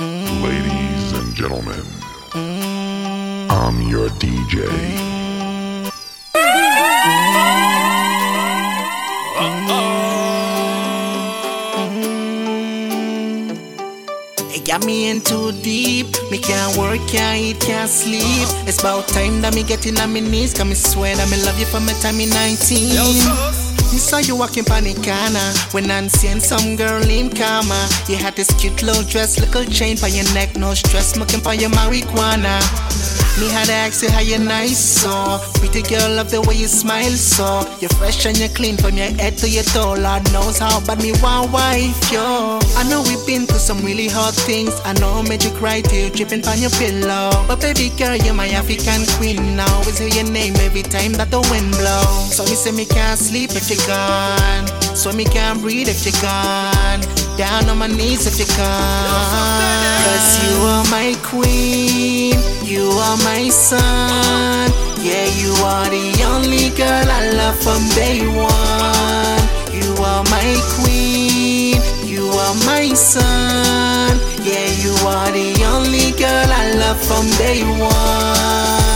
Ladies and gentlemen, I'm your DJ. It got me in too deep. Me can't work, can't eat, can't sleep. It's about time that me get in on my knees. Cause me swear that me love you from my time in 19. Me saw you walking pan the corner when I'm seeing some girl named Karma. You had this cute little dress, little chain by your neck, no stress, smoking for your marijuana. Me had to ask you how you nice, so pretty girl, love the way you smile, so you're fresh and you're clean from your head to your toe. Lord knows how bad me want wife, yo. I know we've been through some really hard things. I know I made you cry till dripping on your pillow. But baby girl, you're my African queen. Now always hear your name every time that the wind blows. So me say me can't sleep if you're gone. So me can't breathe if you're gone. Down on my knees if you're gone. Cause you are my queen. You are my son. Yeah, you are the only girl I love from day one. You are my queen. You are my son. Yeah, you are the only girl I love from day one.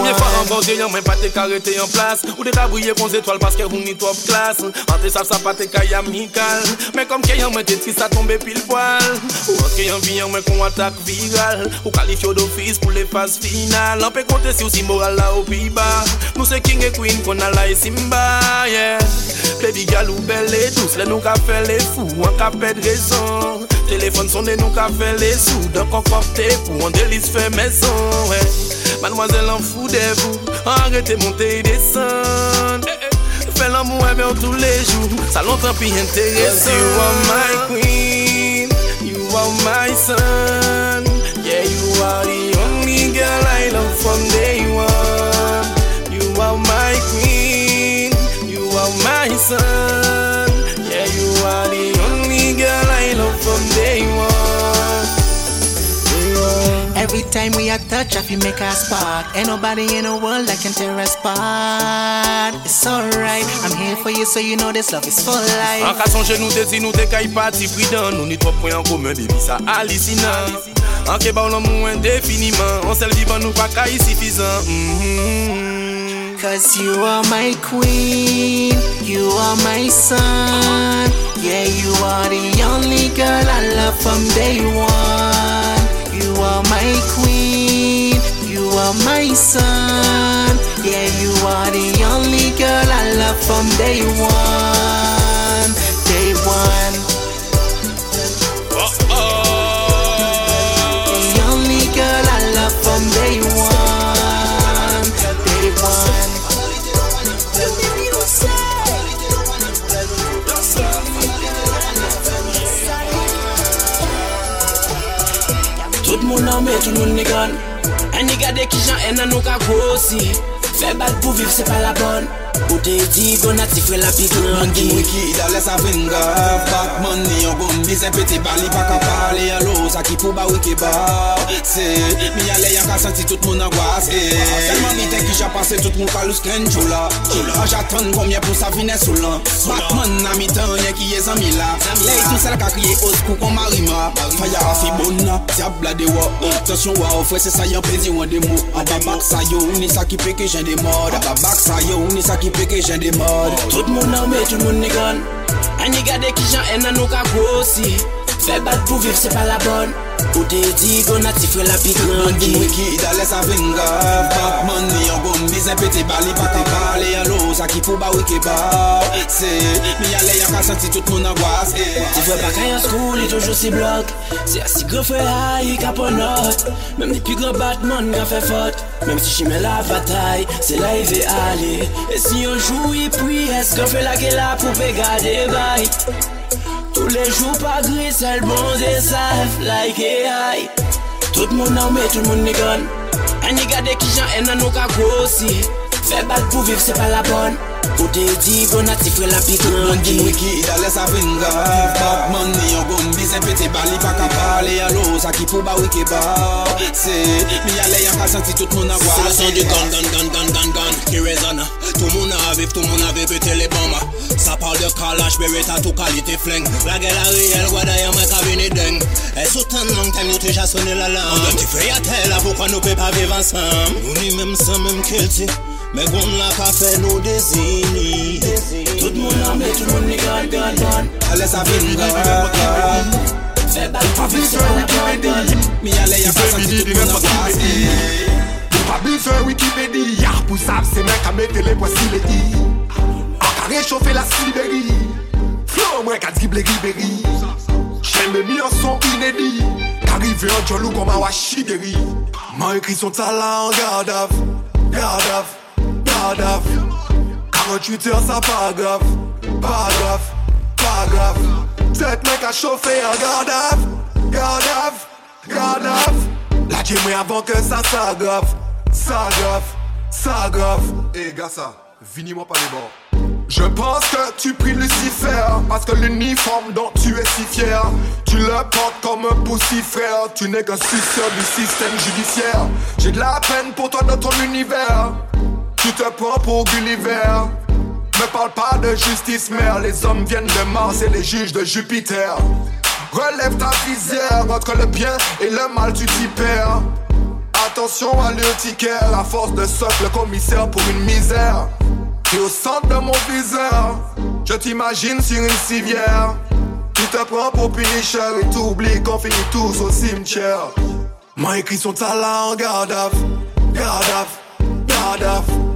Day Mwen mwen fwa one. renkontre yon mwen pa te ka rete yon plas Ou de ka bouye kon zetwal paske ou ni top klas Ante sa sa pa te ka yamikal Men kom ke yon mwen te tri sa tombe pil poal Ou anke yon vi yon mwen kon atak viral. Ou kalifyo d'office pou le faz final An pe konte si ou si moral la ou pi ba Nou se king e queen kon ala e simba yeah. Baby gal ou belle et douce Le nou ka fe le fou An ka ped rezon Telefon sonne nou ka fe le sou Don kon kopte pou an delis fe maison ouais. Mademoiselle en fou de vous Arrêtez monter et descendre Fais l'amour eh bien tous les jours. Ça longtemps puis intéressant. You are my queen. You are my son. Yeah you are the only girl I love from day one. You are my queen. You are my son. Yeah you are the only girl I love from day one. Every time we a touch, I feel make a spark. Ain't nobody in the world that can tear us apart. It's alright, I'm here for you, so you know this love is for An life. ka sonje nou te si nou te kay pati pridan Nou ni trop pwen an komen, baby sa halisinan An ke ba ou lan mou indefiniman An sel vivan nou pa kay sifizan mm Cause you are my queen, you are my son. Yeah, you are the only girl I love from day one. You are my queen, are my son. Yeah, you are the only girl I love from day one. Day one. The only girl I love from day one. Day one. Tout moun an tout moun ni Ni gade ki jan enan nou ka kosi. Fe bal pou viv se pa la bon Ou te di bon ati fwe la pi klangi ki mwen ki idale sa venga Bak man ni yon gom di se pete bali pa ka pale Alo sa ki pou ba wike ba Se. Mi ale yon ka senti tout moun angoas E Selman mi te ki ja pase tout moun kalous kren chula An jatan komye pou sa vine sou lan. Bak man na mi tan yon ki ye zami la. Ley tou sel ka kriye os pou kon marima. Faya afi bonna, diabla de wa. Tensyon wa ofre se sa yon pezi wan de mou. An babak sa yo, ni sa ki peke jen de mod An babak sa yo, ni sa ki peke jen de mod. Tout moun anme, tout moun nigon An yi gade ki jan en nan nou ka kwosi Fè bat pou viv se pa la bon Ou te di kon atifre la pit langi Mwen ki idale sa vengav Bak man ni yon gom bizen pete bali Pate bale yon lo sa ki pou ba wike ba. Se, mi ale yon ka senti tout moun avwas e. Ti fwe baka yon skou li toujou si blok. Se a si gre fwe a yi ka ponot Mem di pi gre batman gan fe fot. Mem si chime la batay, se la yi ve ale. E si yon jou yi pri, eske fwe la lage la pou pe gade bay? Tous les jours pas gris, c'est le bon des safe, like AI. Tout le monde en met, tout le monde est gun. Un nigga de qui j'en ai, non, nous qu'a grossi. Fè bal pou viv se pa la bon Kote di bonati fwe la pi tout moun ki Mwen ki idale sa finga Pop man ni yon gombi se pete bali pa ka pale Alo sa ki pou ba wike ba. Se mi ale yon ka santi tout moun avwa Se le son di gun gun gun gun gun gun Ki rezana Tou moun aviv tou moun aviv bete le bamba Sa pal de kalash bereta tou kalite fleng La gel a riyel wada yon me kabini deng E soutan long time nou te jasone la lam An de ti fwe ya tel avou kwa nou pe pa viv ansam Nou ni mem san mem kilti Mè goun la ka fè nou dezini Tout moun an mè, tout moun ni gan gan gan Ale sa vin gan Fè bal pa vin sè ou gan gan Mi ale ya pasak si tout moun an kasi Pou pa bi fè wikipedi Ya pou sap se mè ka mette le poisi le i. Ka rechofè la ma son tala an off 48 heures ça pas grave. Pas grave, pas grave. Cette mec a chauffé un off, garde off La dis-moi avant que ça s'aggrave. S'aggrave, s'aggrave. Eh gars ça, finis-moi pas les bords. Je pense que tu pries Lucifer Parce que l'uniforme dont tu es si fier Tu le portes comme un poussifrère Tu n'es qu'un suceur du système judiciaire. J'ai de la peine pour toi dans ton univers tu te prends pour Gulliver. Me parle pas de justice mère. Les hommes viennent de Mars et les juges de Jupiter. Relève ta visière Entre le bien et le mal tu t'y perds. Attention à l'urticaire À force de socle le commissaire pour une misère. Et au centre de mon viseur Je t'imagine sur une civière. Tu te prends pour Punisher Et t'oublies qu'on finit tous au cimetière. M'a écrit son talent, off, garde garde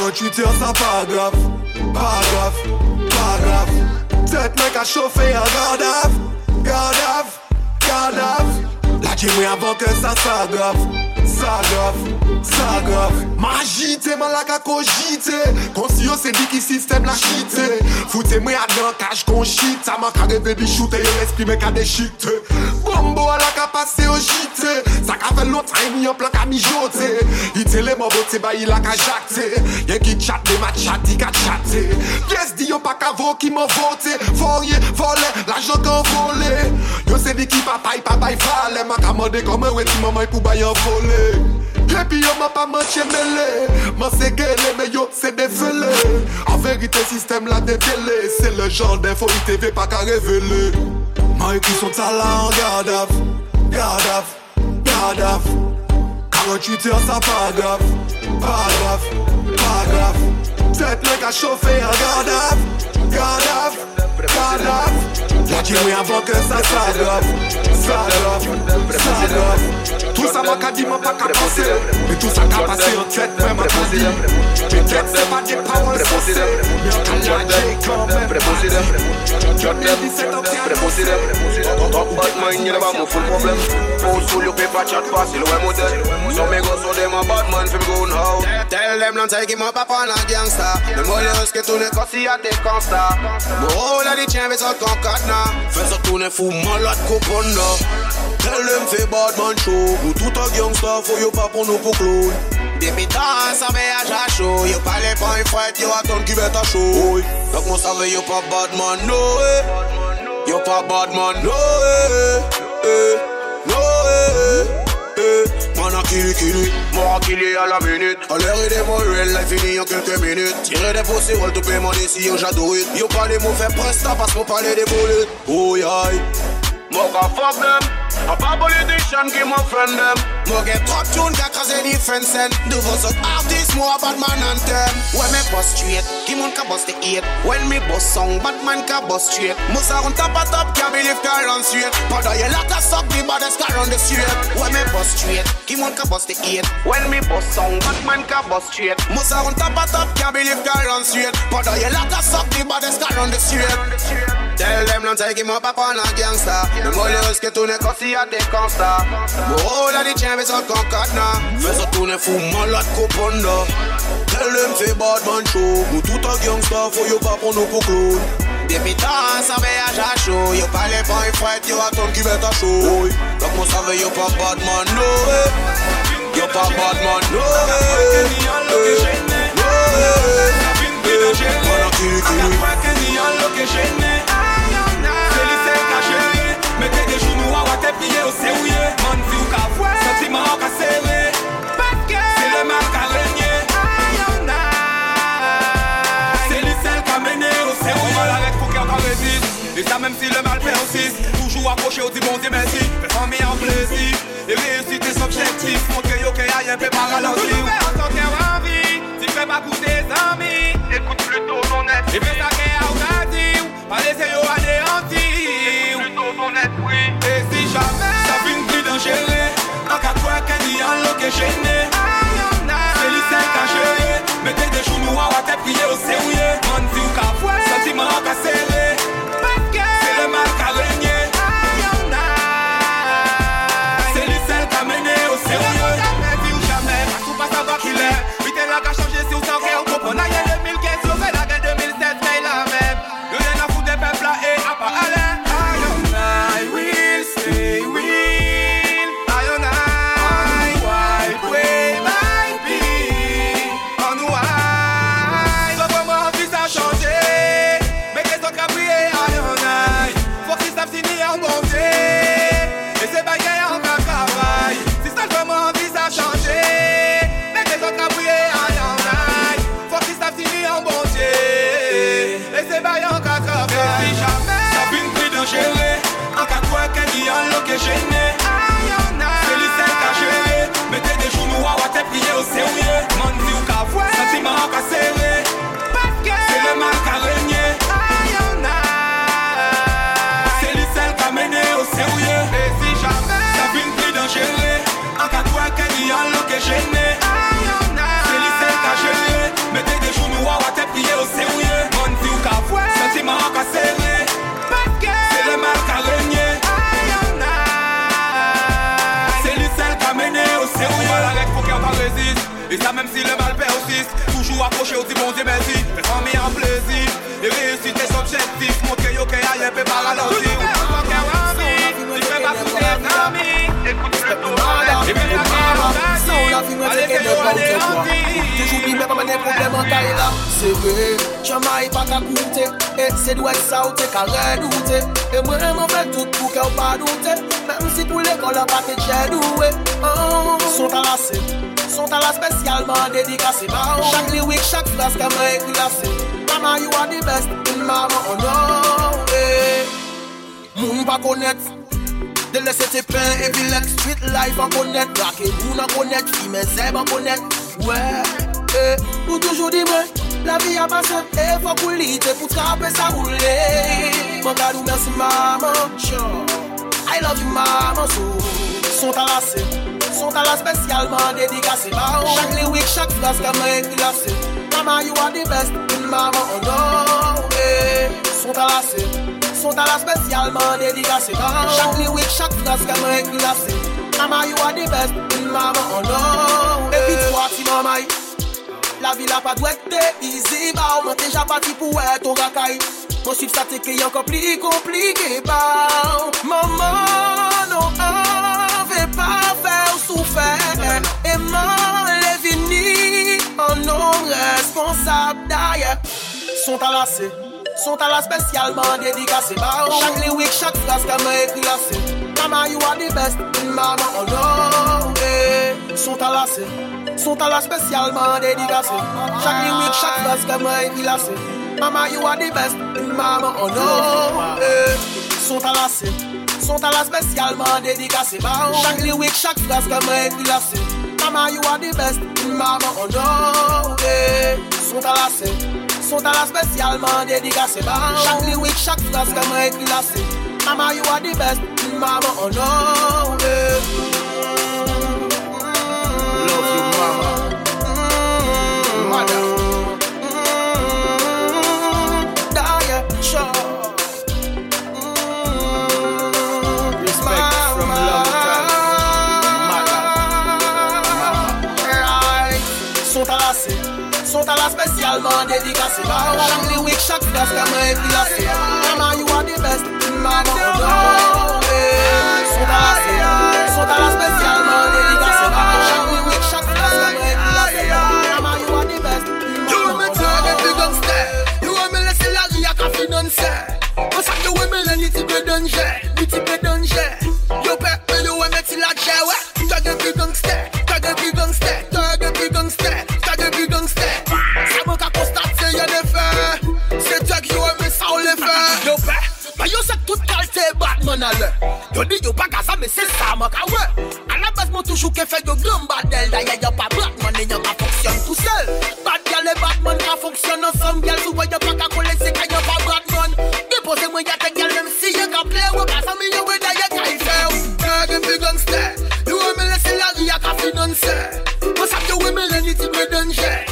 48 heures ça pas grave, pas grave, pas grave Cette mec a chauffé un garde off, garde off, garde off La Sa grav Majite man lak a kojite Konsiyo se di ki sistem la chite. Foute mwen adan kaj kon chite Sa man ka reve bi choute yo l'esprit men ka dechite Bombo lak a pase yo jite. Sa ka fe lotay mi yon plan ka mi jote. Ite le mou bote ba yi lak a jakte Yen ki chat de ma chati ka chate Ples di yo pa ka vo ki mou vote. Forye, vole, la jokan vole. Yo se di ki papay, papay vale. Man ka mande koman we ti maman e pou bayan vole. E pi yo man pa manche mele Man se gele, men yo se defele An verite sistem la devele Se le jan defo ITV pa ka revele Man e ki son talan Gadav, gadav, gadav 48 an sa pa graf, pa graf, pa graf Tet le ka chofe an gadav off La dis-moi avant que ça s'aggrave S'aggrave, s'aggrave Tout ça m'a qu'à dit, m'a pas qu'à penser. Mais tout ça qu'a passé en tête, même m'a qu'à dit Mais tête c'est pas des paroles sensées Mais en qu'à lâcher quand même. 2017 en terre Top bad mind, you never move full problem Old school, you paper chat fast, you know model So me go so them a bad man, fi me go now. Tell them non take him up upon a gangsta. Le moleros que tourne così a te consta Mo oh, la di tiens, mais ça concatna Fais ça tourner fou, malade couponna Tell them fi bad man show Nous tout a gangsta, faut yo pas pour nous pour clown. Baby dance avec un chaud Yo pas les points fight, yo attends qui va ta show Donc moi savais yo pas bad man, no eh. Yo pas bad man, no eh, eh, no eh, kili kili. Mon à la minute. À il est moelle, elle finit en quelques minutes. Tirer des faux rôles, tout paiement des sillons, j'adore. Yo pas les mots, presta parce qu'on parlait des boulettes. Oh yeah. Moi ka fuck them. A pas politician qui mon friend them. Moi get top tune qui a crasé the fence and Devant cet artiste, moi bad man anthem When me bust straight, qui mon ka bust the eight. When me bust song, bad man ka bust straight. Moussa run top a top, can't believe ka run straight. Pada ye like a suck, the baddest ka run the street. When me bust straight, qui mon ka bust the eight. When me bust song, bad man ka bust straight. Moussa run top a top, can't believe ka run straight. Pada ye like a suck, the baddest ka run the street Tell them non take him up upon a gangsta Le moleros que tourne così a te consta la di tiens mais ça concatna Fais ça tourne fou malade couponna Tell them fait bad man show Nous tout a gangsta faut yo pas pour nous pour clown Depuis temps ça veille à chaud Yo pas les points fight yo attends qui va ta show. Donc moi ça veille yo pas bad man no. Yo pas bad man no. No eh. Eh. Man a killi killi jounou a wate piye ou se ouye Man si ou ka fwe, sentiman ou ka sere Patke, se le mal ka renye Se li sel ka mene ou se ouye On va l'arrête pour qu'il y a encore résiste. Et ça même si le mal persiste Toujours accroché au dit bon Dieu merci. Fais famille en plaisir. Et réussir tes objectifs. Montrer yo que y'a rien peut pas ralentir Tout fait en tant envie Tu fais pas pour tes amis. Écoute plutôt ton esprit Et fais ça qu'il y a au dire Pas laisser yo anéantir dit là C'est vrai, jamais pas qu'à coûter Et c'est doit ça ou t'es qu'à redouter Et moi, m'en fais tout pour qu'elle pas douter Même si pour l'école, la pas t'es doué Oh, sont enlacés sont à la spécialement dédicacée Chaque lyric, chaque phrase qu'elle m'a écrit Mama, you are the best in mama, oh no hey. Moun pas connaître De laisser tes pains et puis street life en connaître Black et vous n'en connaître, fille mais zèbre en connaître Ouais, eh, hey. Ou toujours dis moi la vie a passé et eh, faut qu'on l'ite eh, pour trapper ça rouler Mon gars, merci maman, I love you maman, so. Sont à la spécialement dédicacée. Chaque lyric, chaque phrase qu'elle m'a écrit Mama, you are the best in mama, oh no. Eh, sont son talan spesyalman dedikase Chak liwik, chak fras keman ekrilase Mama you a oh di best, mama on nou Epi twa ti mama yi La vila pa dwek te izi ba ou Mwen te japati pou wè ton rakay. Mwen suiv sa teke yon kompli, komplike ba ou. Maman nou ave pa fe ou soufe. Eman le vini, an nou responsab daye. Son talase sont à la spécialement dédicacés bah, oh. Chaque lyric, chaque phrase qu'elle m'a écrit Mama, you are the best, mama, oh no eh. Sont enlacés, sont à la spécialement dédicacés Chaque lyric, chaque phrase qu'elle m'a écrit Mama, you are the best, mama, oh no eh. Sont enlacés sont à la spécialement dédicacée. Chaque lyric, chaque phrase que moi écrit là Mama, you are the best, mama, oh no. Eh. Sont à la sont à la spécialement dédicacée. Chaque lyric, chaque phrase que moi écrit là Mama, you are the best, mama, oh no. Eh. Chaque lyric, chaque phrase qu'elle m'a écrit Mama, Celebrate done share.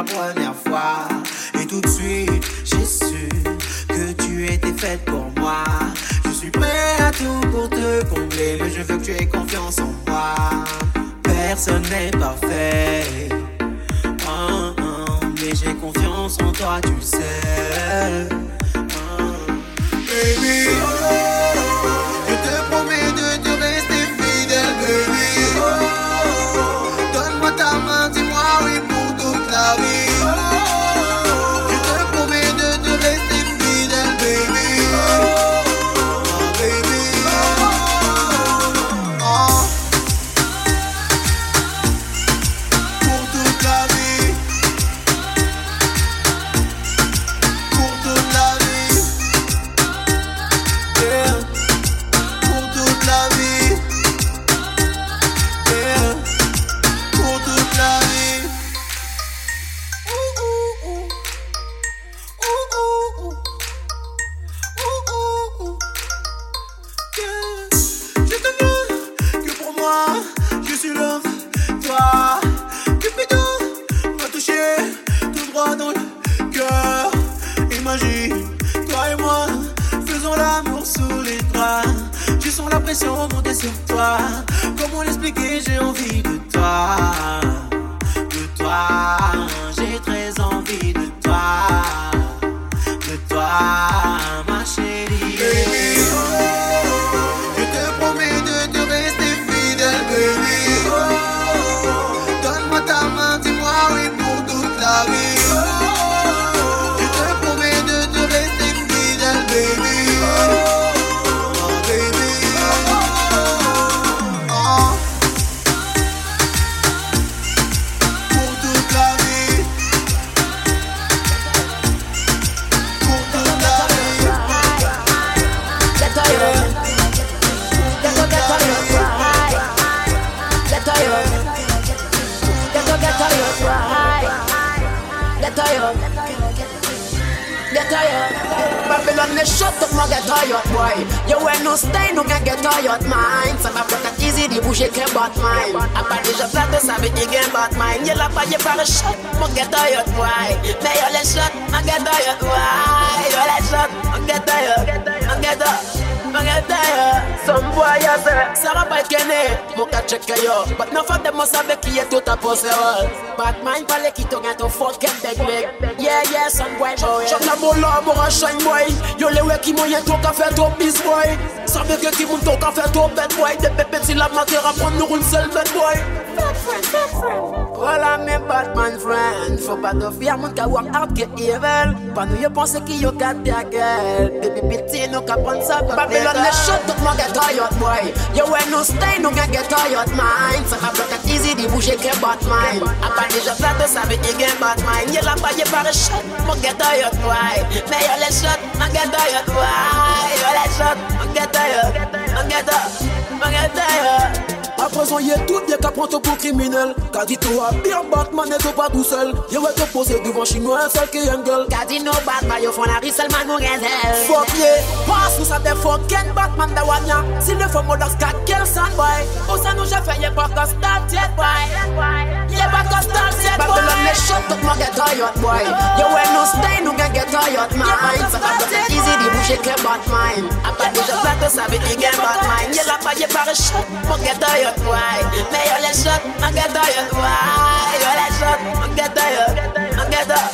up one. so high. Get tired. Get tired. Babylon, they shut up, no get tired, boy. You ain't no stay, no can get tired, Mind, mine. Ça va peut-être easy, de bouger que bot mine. À part déjà plein de ça, mais il y a bot mine. Y'a la pas, y'a pas le shot, get tired, boy. They y'a les shots, no get tired, boy. Y'a les shut, no get tired, no get tired. Mangataya, some boy ya say Sarah by Kene, Moka check yo. But no for them must have a key to tap us all But mine pale ki to fuck and beg beg Yeah, yeah, some boy boy. Chop la bola, mora shine boy. Yo le we ki mo ye to ka fe to bis boy. Sa me gen ki moun tou ka boy De pepe ti la a pran nou roun sel boy Batman friend Fou pa do fya moun ka wang out ke evil. Pa nou yo pense ki yo ka tegel Depi piti nou ka pran sa bat Babylon ne shot tout moun get tired boy. Yo we nou stay nou gen get tired mind. Sa ka blok easy di bouje ke Batman. A pa deja flat sa ve ki gen Batman. Ye la pa ye pare shot moun get tired boy. Me yo le shot moun get tired boy. Yo le shot moun get tired Mon get mon get tired à présent, y'a tout bien qu'à prendre pour criminel. Qu'a dit toi, bien Batman n'est pas tout seul. Y'a ouais te poser devant chinois, un seul qui est un gueule. Qu'a no Batman, yo font la rue seulement nous réserve. Fuck yeah, passe nous ça des fucking Batman de Wanya. Si le faux modax qu'a quel sandboy. Où ça nous j'ai fait, y'a pas qu'à start yet, boy. Y'a pas qu'à start yet, boy. Babylon les shot, tout le get tired, boy. Yo when no stay, nous get tired, man. Ça va être easy de bouger que Batman. A pas déjà plateau, ça veut dire que Batman. Y'a la pas, y'a pas shot, mon get tired. Why? Mais yo les shot, man get tired. Why? Yo les shot, man get tired. Man get tired.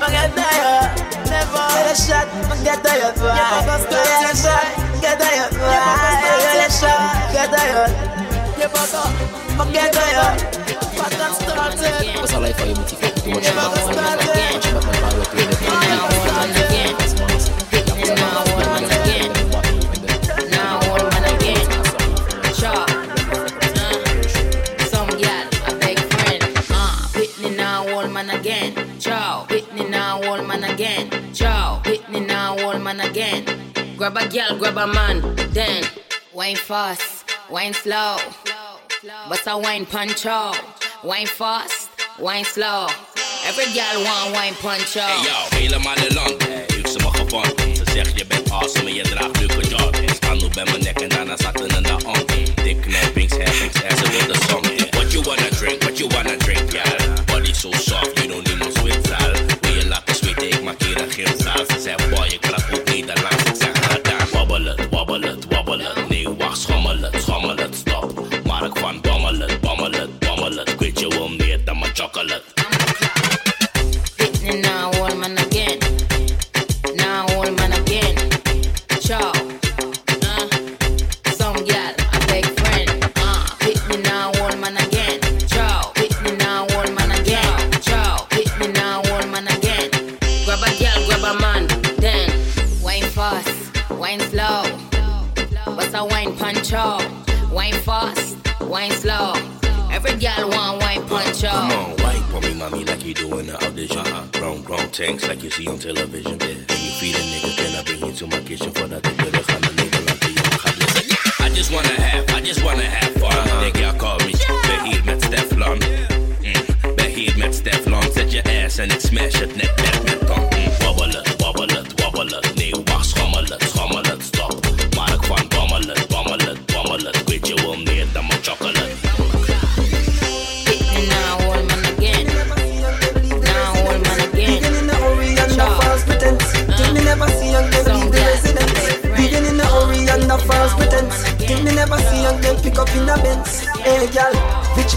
Man get tired. Never. Yo les shot, man get tired. Why? Yo les shot, get tired. Why? Yo les shot, get tired. Yo papa, man get tired. Pattern started. What's our life for you, Muti? Too much Never about started. Too much about what we're again. Ciao. Whitney now old man again. Grab a gal, grab a man. Then wine fast, wine slow. But a wine punch out. Wine fast, wine slow. Every gal want wine punch out. Hey yo, helemaal in land. Luxe mag gevonden. Ze zegt je bent awesome en je draagt leuke jordans. Staan nu bij mijn nek en daarna zaten in de on. Dik knappings, heffings en ze wil de song. What you wanna drink, what you wanna drink, yeah. Body so soft,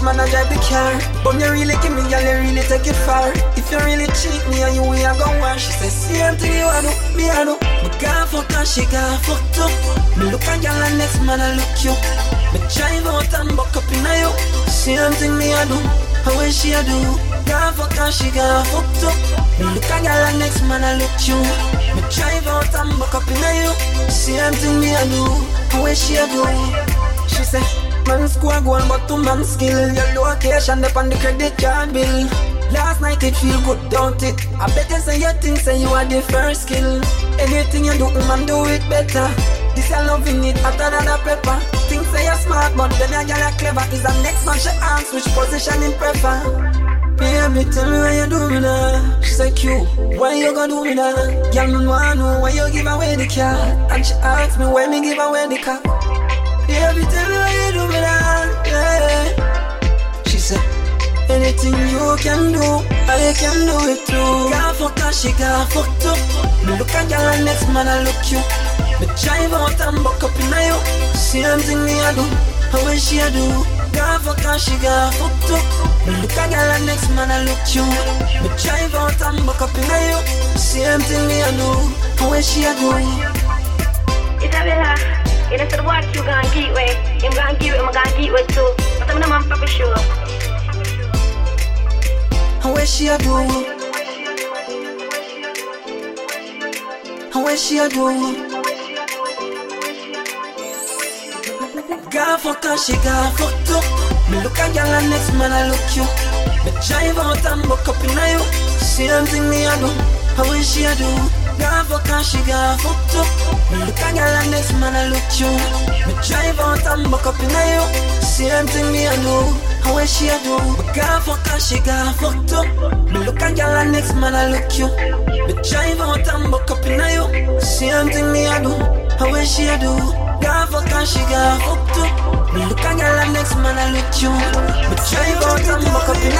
man a drive the car? But you really give me, girl, you really take it far. If you really cheat me and you way I go wash. She say same to you, I do, me I do. Me gone fuck and she gone fucked up. Me look a girl and next man I look you. Me drive out and buck up in a you. Same thing me I do. How when she a do? Gone fuck and she gone fucked up. Me look a girl and next man I look you. Me drive out and buck up in a you. Same thing me I do. How when she a do? She say, man score goal but two man skill. Your location up on the credit card bill. Last night it feel good, don't it? I bet you say you think say you are the first skill. Anything you do, man, do it better. This I loving it hotter than a pepper. Think say you're smart, but then I get clever. Is the next man she asks which position in prefer. Baby, tell me why you do me now. She say, Q, why you gonna do me now? Girl, me wanna know why you give away the car. And she asked me why me give away the car. Baby, tell me why you do me now. Yeah. She said, anything you can do, I can do it too. Got fuck she got fucked up. Me look at and next man I look you. Me drive out and buck up in you. Same thing me I do, when she a do. Got fuck she got fucked up. Me look at girl and next man I look you. Me drive out and buck up in you. Same thing me I do, how when she a do. Isabella, you know, said what you gonna get with. I'm gonna I'm gonna get with too. I'm not fucking sure. And she a do? And where she a do? God fuck her, she got fucked up. Me look a gal and next man I look you. Me drive out and buck up in you. Same thing me a do. How when she a do? God fuck her, she got fucked up. Me look a gal and next man I look you. Me drive out and buck up in you. Same thing me a do. How when she a do? God fuck her, she got fucked up. Me look a gal and next man I look you. Me drive out and buck up in you. Same thing me a do. How when she a do? Fuck next man I you. Drive out and back up in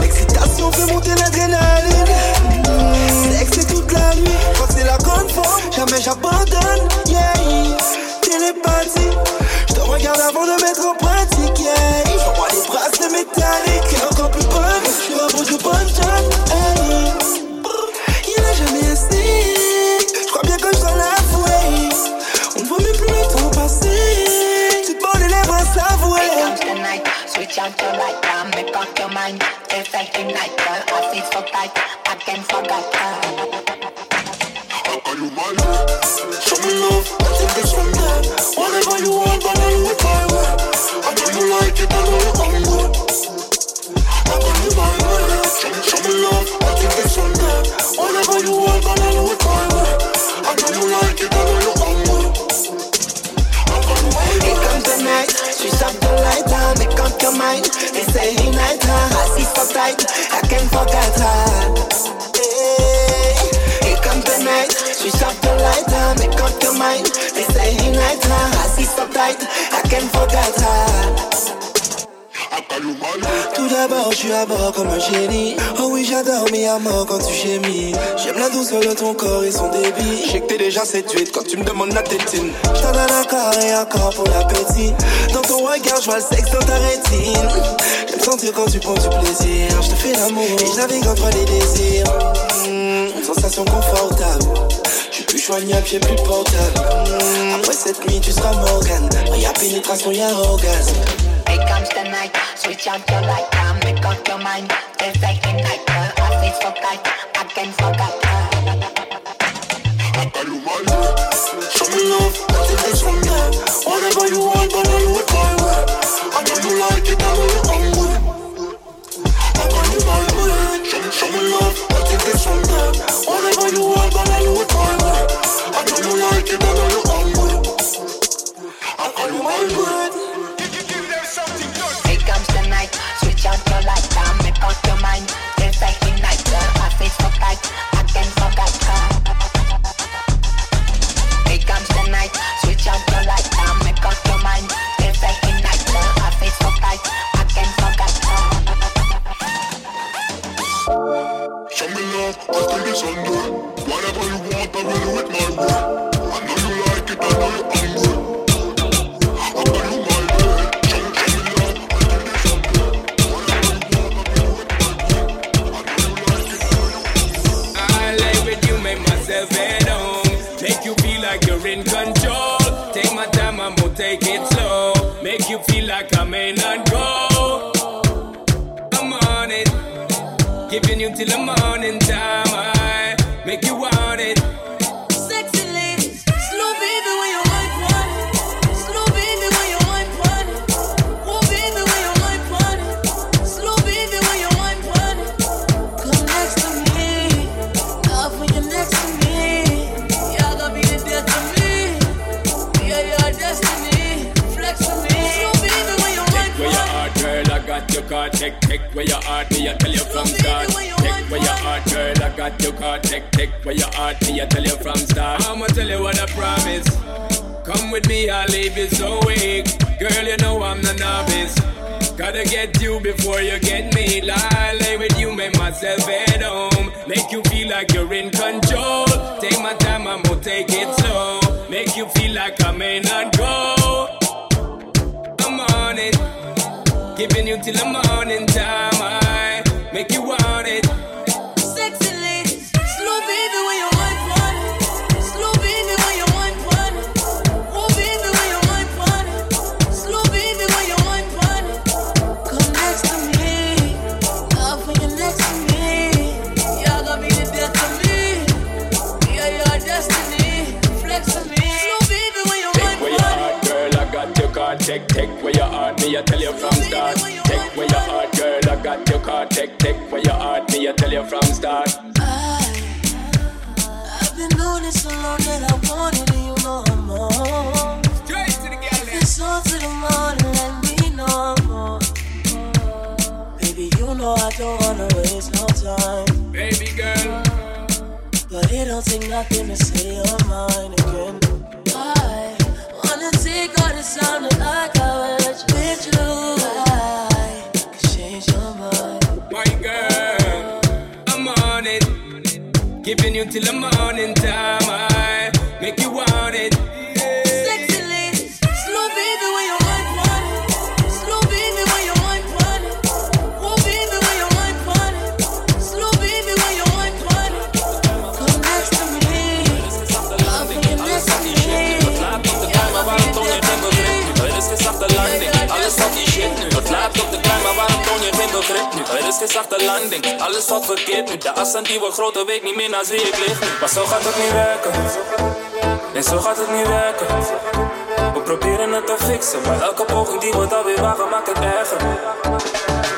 l'excitation fait monter l'adrénaline. Sexe toute la nuit, quand c'est la conforme, jamais j'abandonne. Yeah, télépathie, je te regarde avant de mettre en pratique. Yeah, les bracelets métalliques, et encore plus bonne, je reprends du bon job. Hey. Out your right now, make up your mind. If I can like I feel so tight, I can forget her. Show me love, I think it's from there. Whatever you want, but I do it my way. I know you like it, I know you're hungry. I got you my way. Show, show me love, I think it's from there. Whatever you want, but I do switch up the light on, make up your mind. They say he night her, I see so tight, I can't forget her. Hey, here comes the night, switch up the light on, make up your mind. They say he night her, I see so tight, I can't forget her. Tout d'abord, je suis à bord comme un génie. Oh oui, j'adore mes à mort quand tu gémis. J'aime la douceur de ton corps et son débit. Je sais que t'es déjà séduite quand tu me demandes la tétine. Je t'en donne encore et encore pour l'appétit. Dans ton regard, je vois le sexe dans ta rétine. J'aime sentir quand tu prends du plaisir. Je te fais l'amour et je navigue entre les désirs. Mmh, une sensation confortable. Je suis plus joignable, j'ai plus portable. Mmh, après cette nuit, tu seras Morgan. Y'a pénétration, y'a orgasme. Switch out your light now, make up your mind. If I I feel so tight, I can forget her. Show me love, I think it's from there. Whatever you want, but I do it my way. I know you like it, I know you're hungry. I got you my way. Show, show me love, I think it's from there. Whatever you want, but I do it my way. I know you like it, I know you're hungry. I got you my way. Now, your mind. I can like her, I feel so tight, Gotta get you before you get me. Lie, lay with you, make myself at home. Make you feel like you're in control. Take my time, I'm gonna take it slow. Make you feel like I may not go. I'm on it. Giving you till the morning time. I make you want it. Me I tell you from start. Take where your heart, girl, I got your car. Take, take where your heart, me I tell you from start. I, I've been doing it so long that I want it, you know I'm on. Straight to the girl. It's on to the morning, let me know. Baby, you know I don't wanna waste no time. Baby girl. But it don't take nothing to say you're mine again. I wanna take all the sound that I got with you. I can change your mind. My girl, I'm on it. Giving you till the morning time. Geen nu? Er is gezegd de landing, alles wat verkeerd nu. De afstand die wordt groter, weet niet meer naar wie ik lig. Maar zo gaat het niet werken. Nee, zo gaat het niet werken. We proberen het te fixen, maar elke poging die wordt alweer wagen maakt het erger.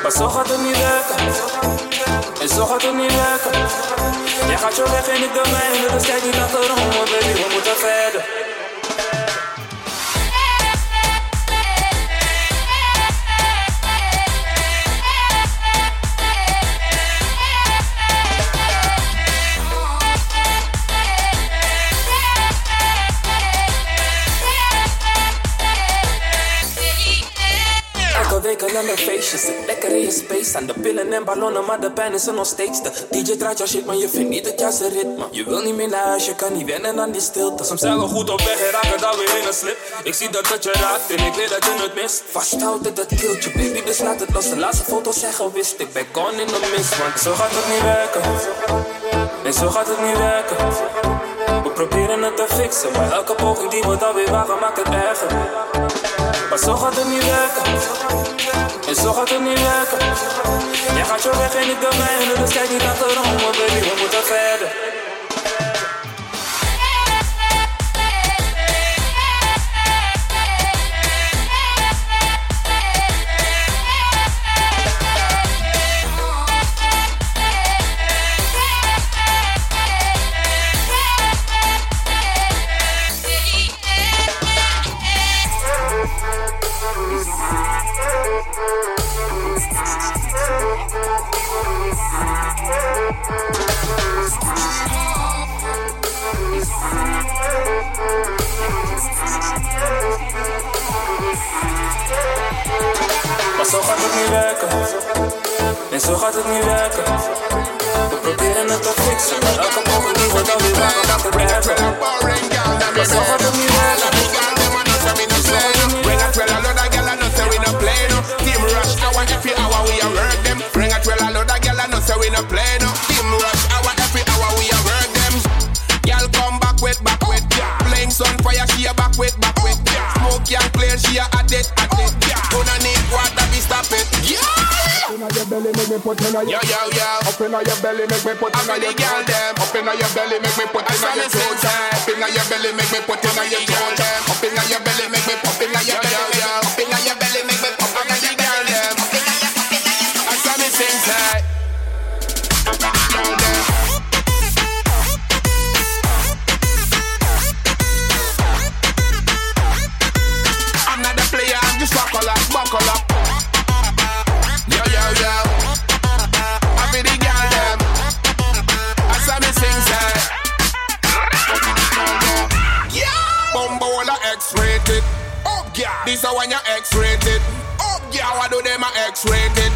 Maar zo gaat het niet werken. En zo gaat het niet werken. Jij gaat je weg en ik de mijne, dus kijk niet achterom, want baby, we moeten verder. Week een ander feestje, zit lekker in je space Aan de pillen en ballonnen, maar de pijn is er nog steeds De DJ draait jouw shit, maar je vindt niet het juiste ritme Je wil niet meer naar huis, je kan niet wennen aan die stilte Soms zijn we goed op weg en raken dan weer in een slip. Ik zie dat het je raakt en ik weet dat je het mist. Vasthouden, dat kilt je baby, dus laat het los. De laatste foto's zijn gewist, ik ben gone in de mist Want zo gaat het niet werken. Nee, zo gaat het niet werken. We proberen het te fixen, maar elke poging die wordt alweer wagen maakt het erger maar zo gaat het niet werken. En zo gaat het niet werken. Zo gaat het niet werken. En zo gaat het niet werken. We proberen het te fixen, maar elke poging wordt alweer wagen maakt het erger. Maar zo gaat het niet werken. Bring a of gyal say we no play no. Team rush every hour we a work them. Bring a gyal we no play no. Team rush every hour we a work them. Gyal come back with back with. Playing she a back with back with. Smoke she a belly, make me put inna Yo, yo, yo. Up inna your belly, make me put inna your girl them. Up inna your belly, make me put inna your throat. Up inna your belly, make me put inna your throat. Up inna your belly, make me put inna your belly. X-rated. Oh, yeah. What do them a X-rated?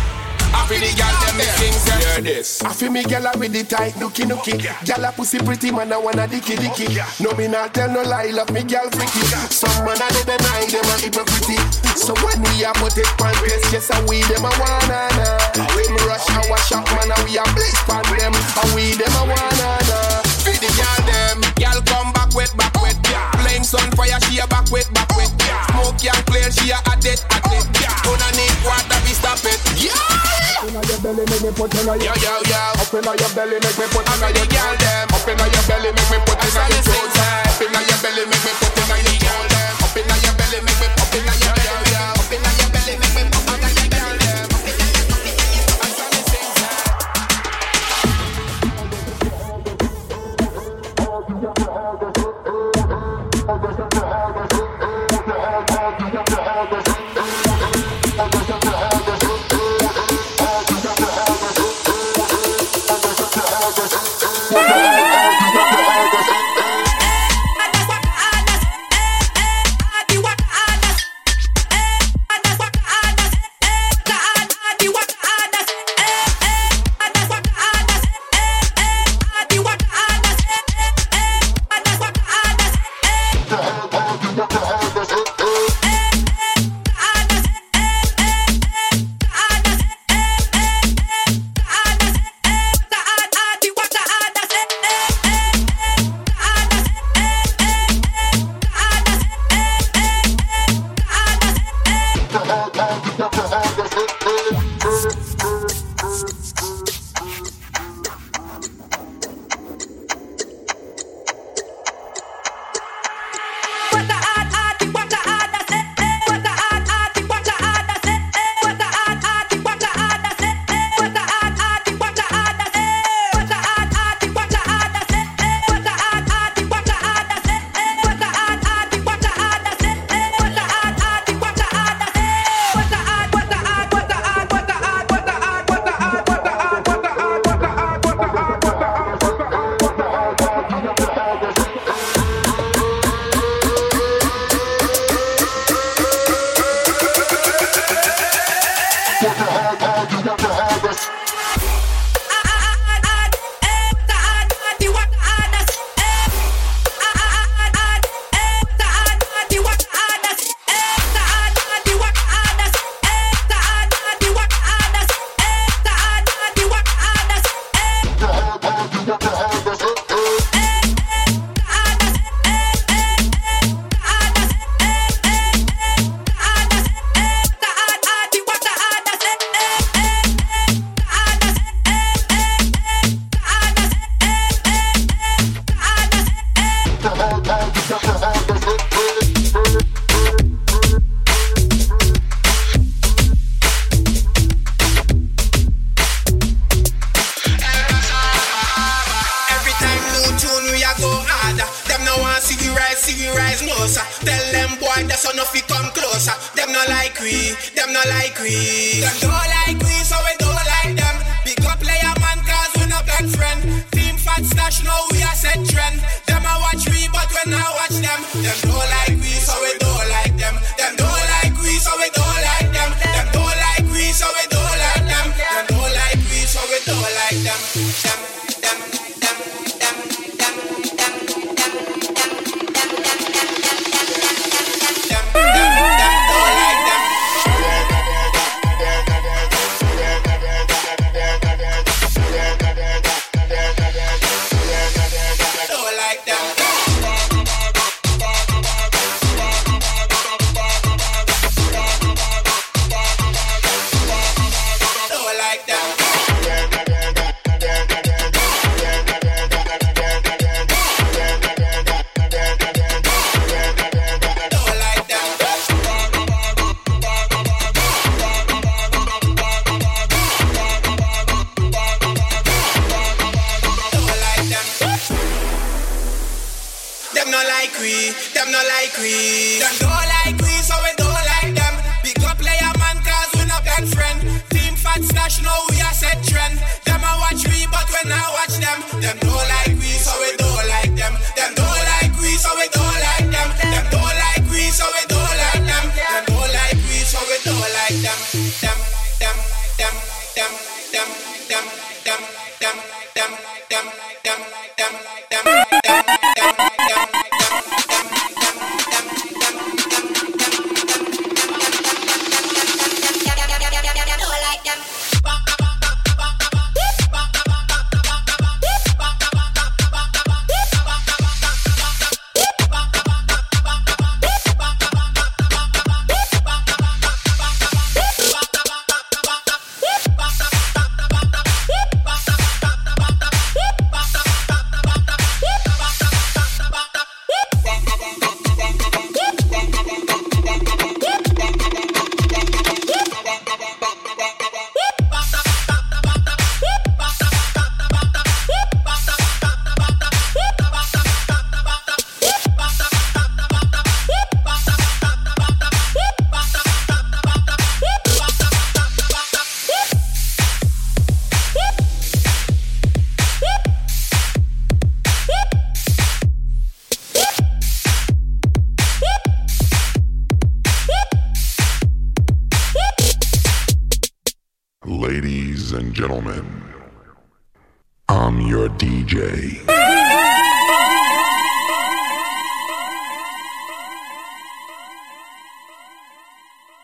I feel the girl them sing say. Hear this. I feel me gyal a with the tight nookie nookie. Gyal a pussy pretty man, I wanna dicky dicky. No me not tell no lie, love me gyal freaky. Some man a they deny them a hypocrite. So when we a put it pan place, yes a we them a wanna na. We me rush our shop man, a we a blaze pan them. A we them a wanna na. Feel the girl them. Girl come back with back with. Playing sunfire she a back with back with. Oh, Smoke young clear she a addict addict. Gonna need water be stop it. Yeah. Inna your belly, make me put inna your yo, yo. Up inna your belly, make me put I inna your girl throat. them. Up inna your belly, make me put I inna your sing Up inna your belly, make me put inna your throat. Up inna your belly, make me put inna your belly. Up inna